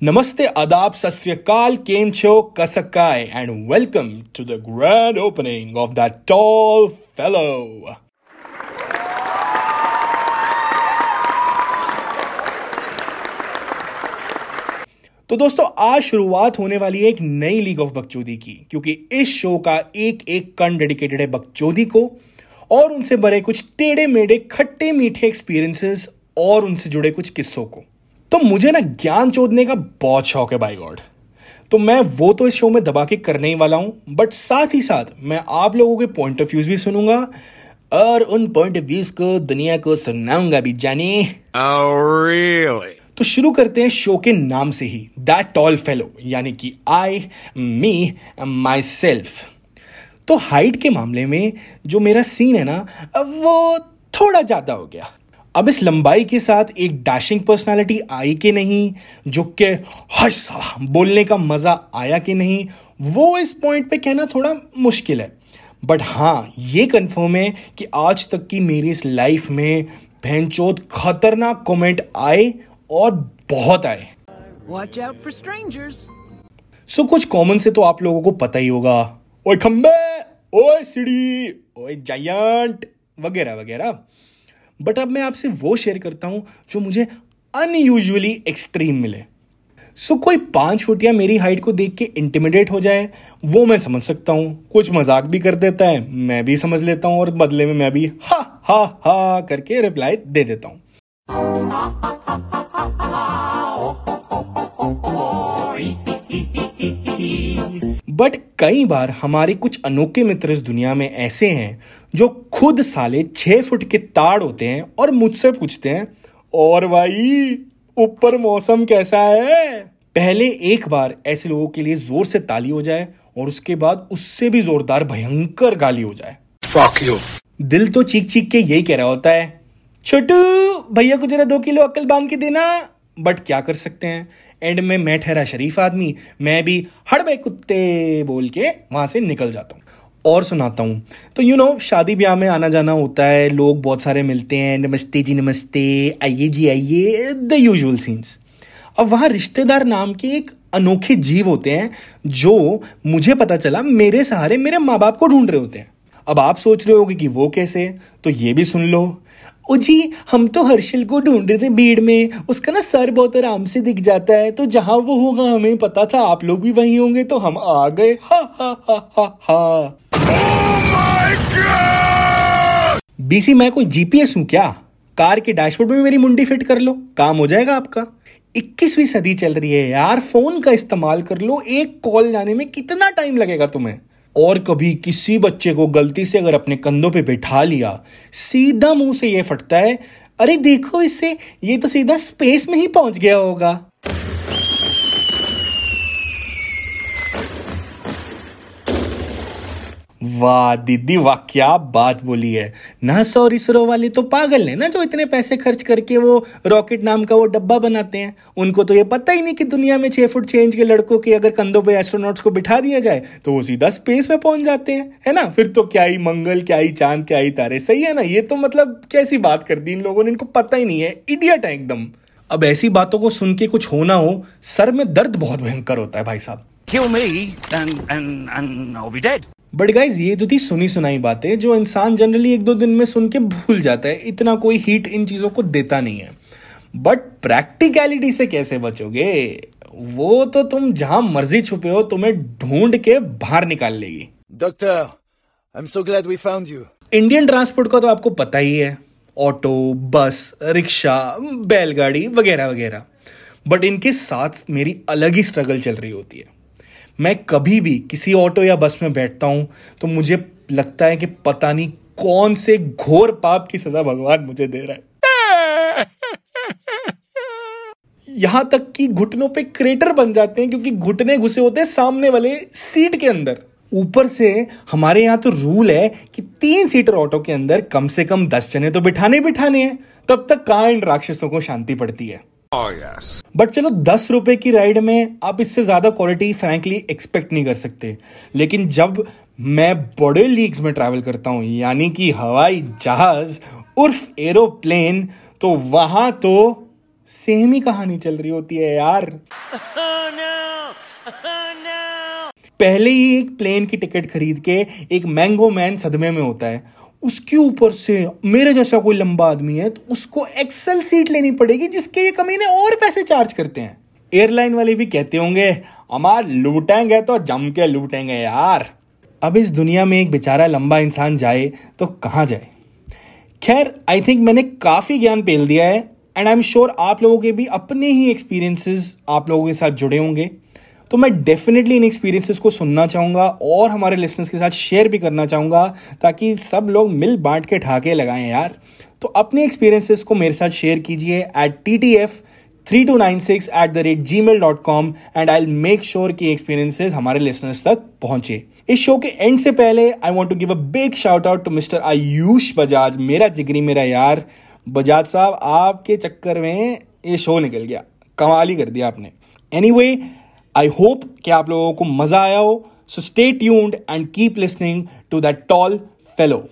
Namaste, Adab, Sasyakal, Kencho, Kasakai, and welcome to the grand opening of that tall fellow. तो दोस्तों आज शुरुआत होने वाली है एक नई लीग ऑफ़ बकचोदी की क्योंकि इस शो का एक एक कण डेडिकेटेड है बकचोदी को और उनसे भरे कुछ टेढ़े मेढ़े खट्टे मीठे एक्सपीरियंसेस और उनसे जुड़े कुछ किस्सों को तो मुझे ना ज्ञान चोदने का बहुत शौक है बाई गॉड तो मैं वो तो इस शो में दबा के करने ही वाला हूँ बट साथ ही साथ मैं आप लोगों के पॉइंट ऑफ़ व्यूज़ भी सुनूँगा और उन पॉइंट ऑफ़ व्यूज़ को दुनिया को सुनाऊँगा भी जाने। Oh, really? तो शुरू करते हैं शो के नाम से ही दैट टॉल फेलो यानी कि आई मी माई सेल्फ तो हाइट के मामले में जो मेरा सीन है ना वो थोड़ा ज़्यादा हो गया। अब इस लंबाई के साथ एक डैशिंग पर्सनालिटी आई कि नहीं जो कि हश साला बोलने का मज़ा आया कि नहीं? वो इस पॉइंट पे कहना थोड़ा मुश्किल है। बट हाँ ये कंफर्म है कि आज तक की मेरी इस लाइफ में भैंचोद खतरनाक कमेंट आए और बहुत आए। Watch out for strangers. सो कुछ कॉमन से तो आप लोगों को पता ही होगा। ओए खंबे ओए सीढ़ी ओए जायंट वगैरह वगैरह। बट अब मैं आपसे वो शेयर करता हूँ जो मुझे अनयूजुअली एक्सट्रीम मिले। सो so, कोई पाँच फुट या मेरी हाइट को देख के इंटिमिडेट हो जाए वो मैं समझ सकता हूँ। कुछ मज़ाक भी कर देता है मैं भी समझ लेता हूँ और बदले में मैं भी हा हा हा करके रिप्लाई दे देता हूँ। बट कई बार हमारे कुछ अनोखे मित्र इस दुनिया में ऐसे हैं जो खुद साले छह फुट के ताड़ होते हैं और मुझसे पूछते हैं और भाई ऊपर मौसम कैसा है? पहले एक बार ऐसे लोगों के लिए ज़ोर से ताली हो जाए और उसके बाद उससे भी जोरदार भयंकर गाली हो जाए। Fuck you. दिल तो चीख चीख के यही कह रहा होता है छोटू भैया को जरा दो किलो अक्ल बाँध के देना। बट क्या कर सकते हैं? एंड में मैं ठहरा शरीफ आदमी मैं भी हड़बे कुत्ते बोल के वहाँ से निकल जाता हूँ। और सुनाता हूँ। तो यू you नो know, शादी ब्याह में आना जाना होता है लोग बहुत सारे मिलते हैं नमस्ते जी नमस्ते आइए जी आइए द यूजुअल सीन्स अब वहाँ रिश्तेदार नाम के एक अनोखे जीव होते हैं जो मुझे पता चला मेरे सहारे मेरे माँ बाप को ढूंढ रहे होते हैं। अब आप सोच रहे होगे कि वो कैसे? तो ये भी सुन लो। ओ जी, हम तो हर्षल को ढूंढ रहे थे भीड़ में। उसका ना सर बहुत आराम से दिख जाता है। तो जहाँ वो होगा, हमें पता था। आप लोग भी वहीं होंगे तो हम आ गए। हा हा बीसी मैं कोई जीपीएस हूँ क्या? कार के डैशबोर्ड में मेरी मुंडी फिट कर लो। काम हो जाएगा आपका। 21वीं सदी चल रही है यार। फ़ोन का इस्तेमाल कर लो। एक कॉल जाने में कितना टाइम लगेगा तुम्हें? और कभी किसी बच्चे को गलती से अगर अपने कंधों पे बैठा लिया, सीधा मुँह से ये फटता है, अरे देखो इससे ये तो सीधा स्पेस में ही पहुँच गया होगा। वाह, दीदी, वाह, क्या बात बोली है। ना, सॉरी इसरो वाले तो पागल है ना, जो इतने पैसे खर्च करके वो रॉकेट नाम का वो डब्बा बनाते हैं। उनको तो ये पता ही नहीं कि दुनिया में छह फुट चेंज के लड़कों के अगर कंधों पे एस्ट्रोनॉट्स को बिठा दिया जाए तो वो सीधा स्पेस में पहुँच जाते हैं, है ना? फिर तो क्या ही मंगल, क्या ही चाँद, क्या ही तारे। सही है ना? ये तो मतलब कैसी बात कर दी इन लोगों ने, इनको पता ही नहीं है। इडियट है एकदम। अब ऐसी बातों को सुन के कुछ होना हो, सर में दर्द बहुत भयंकर होता है, भाई साहब। Kill me and and and I'll be dead. But guys ये तो थी सुनी सुनाई बातें जो इंसान जनरली एक दो दिन में सुन के भूल जाता है इतना कोई हीट इन चीज़ों को देता नहीं है। बट प्रैक्टिकलिटी से कैसे बचोगे? वो तो तुम जहाँ मर्ज़ी छुपे हो तुम्हें ढूंढ के बाहर निकाल लेगी। Doctor, I'm so glad we found you. Indian transport का तो आपको पता ही है। ऑटो बस रिक्शा बैलगाड़ी वगैरह वगैरह। बट इनके साथ मेरी अलग ही स्ट्रगल चल रही होती है। मैं कभी भी किसी ऑटो या बस में बैठता हूँ तो मुझे लगता है कि पता नहीं कौन से घोर पाप की सजा भगवान मुझे दे रहा है यहाँ तक कि घुटनों पे क्रेटर बन जाते हैं, क्योंकि घुटने घुसे होते हैं सामने वाले सीट के अंदर ऊपर से हमारे यहाँ तो रूल है कि तीन सीटर ऑटो के अंदर कम से कम दस जने तो बिठाने बिठाने हैं, तब तक कहाँ इन राक्षसों को शांति पड़ती है. बट चलो दस रुपए की राइड में आप इससे ज़्यादा क्वालिटी फ्रेंकली एक्सपेक्ट नहीं कर सकते। लेकिन जब मैं बड़े लीग्स में ट्रैवल करता हूँ यानी कि हवाई जहाज़ उर्फ़ एरोप्लेन तो वहाँ तो सेम ही कहानी चल रही होती है यार। पहले ही एक प्लेन की टिकट खरीद के एक मैंगो मैन सदमे में होता है। उसके ऊपर से मेरे जैसा कोई लंबा आदमी है तो उसको एक्सल सीट लेनी पड़ेगी, जिसके ये कमीने और पैसे चार्ज करते हैं। एयरलाइन वाले भी कहते होंगे हमार लूटेंगे तो जम के लूटेंगे यार। अब इस दुनिया में एक बेचारा लंबा इंसान जाए तो कहाँ जाए? खैर आई थिंक मैंने काफ़ी ज्ञान पेल दिया है एंड आई एम श्योर आप लोगों के भी अपने ही एक्सपीरियंसेस आप लोगों के साथ जुड़े होंगे। तो मैं डेफिनेटली इन एक्सपीरियंसेस को सुनना चाहूँगा और हमारे लिसनर्स के साथ शेयर भी करना चाहूँगा ताकि सब लोग मिल बांट के ठाके लगाएँ यार। तो अपने एक्सपीरियंसेस को मेरे साथ शेयर कीजिए eight T T F three two nine six at the rate Gmail dot com and I make sure कि एक्सपीरियंसेस हमारे लिसनर्स तक पहुँचे। इस शो के एंड से पहले I want to give a big shout out to mister Ayush Bajaj मेरा जिगरी मेरा यार। बजाज साहब आपके चक्कर में ये शो निकल गया। कमाल ही कर दिया आपने। एनी anyway, आई होप कि आप लोगों को मज़ा आया हो so stay tuned and keep listening to that tall fellow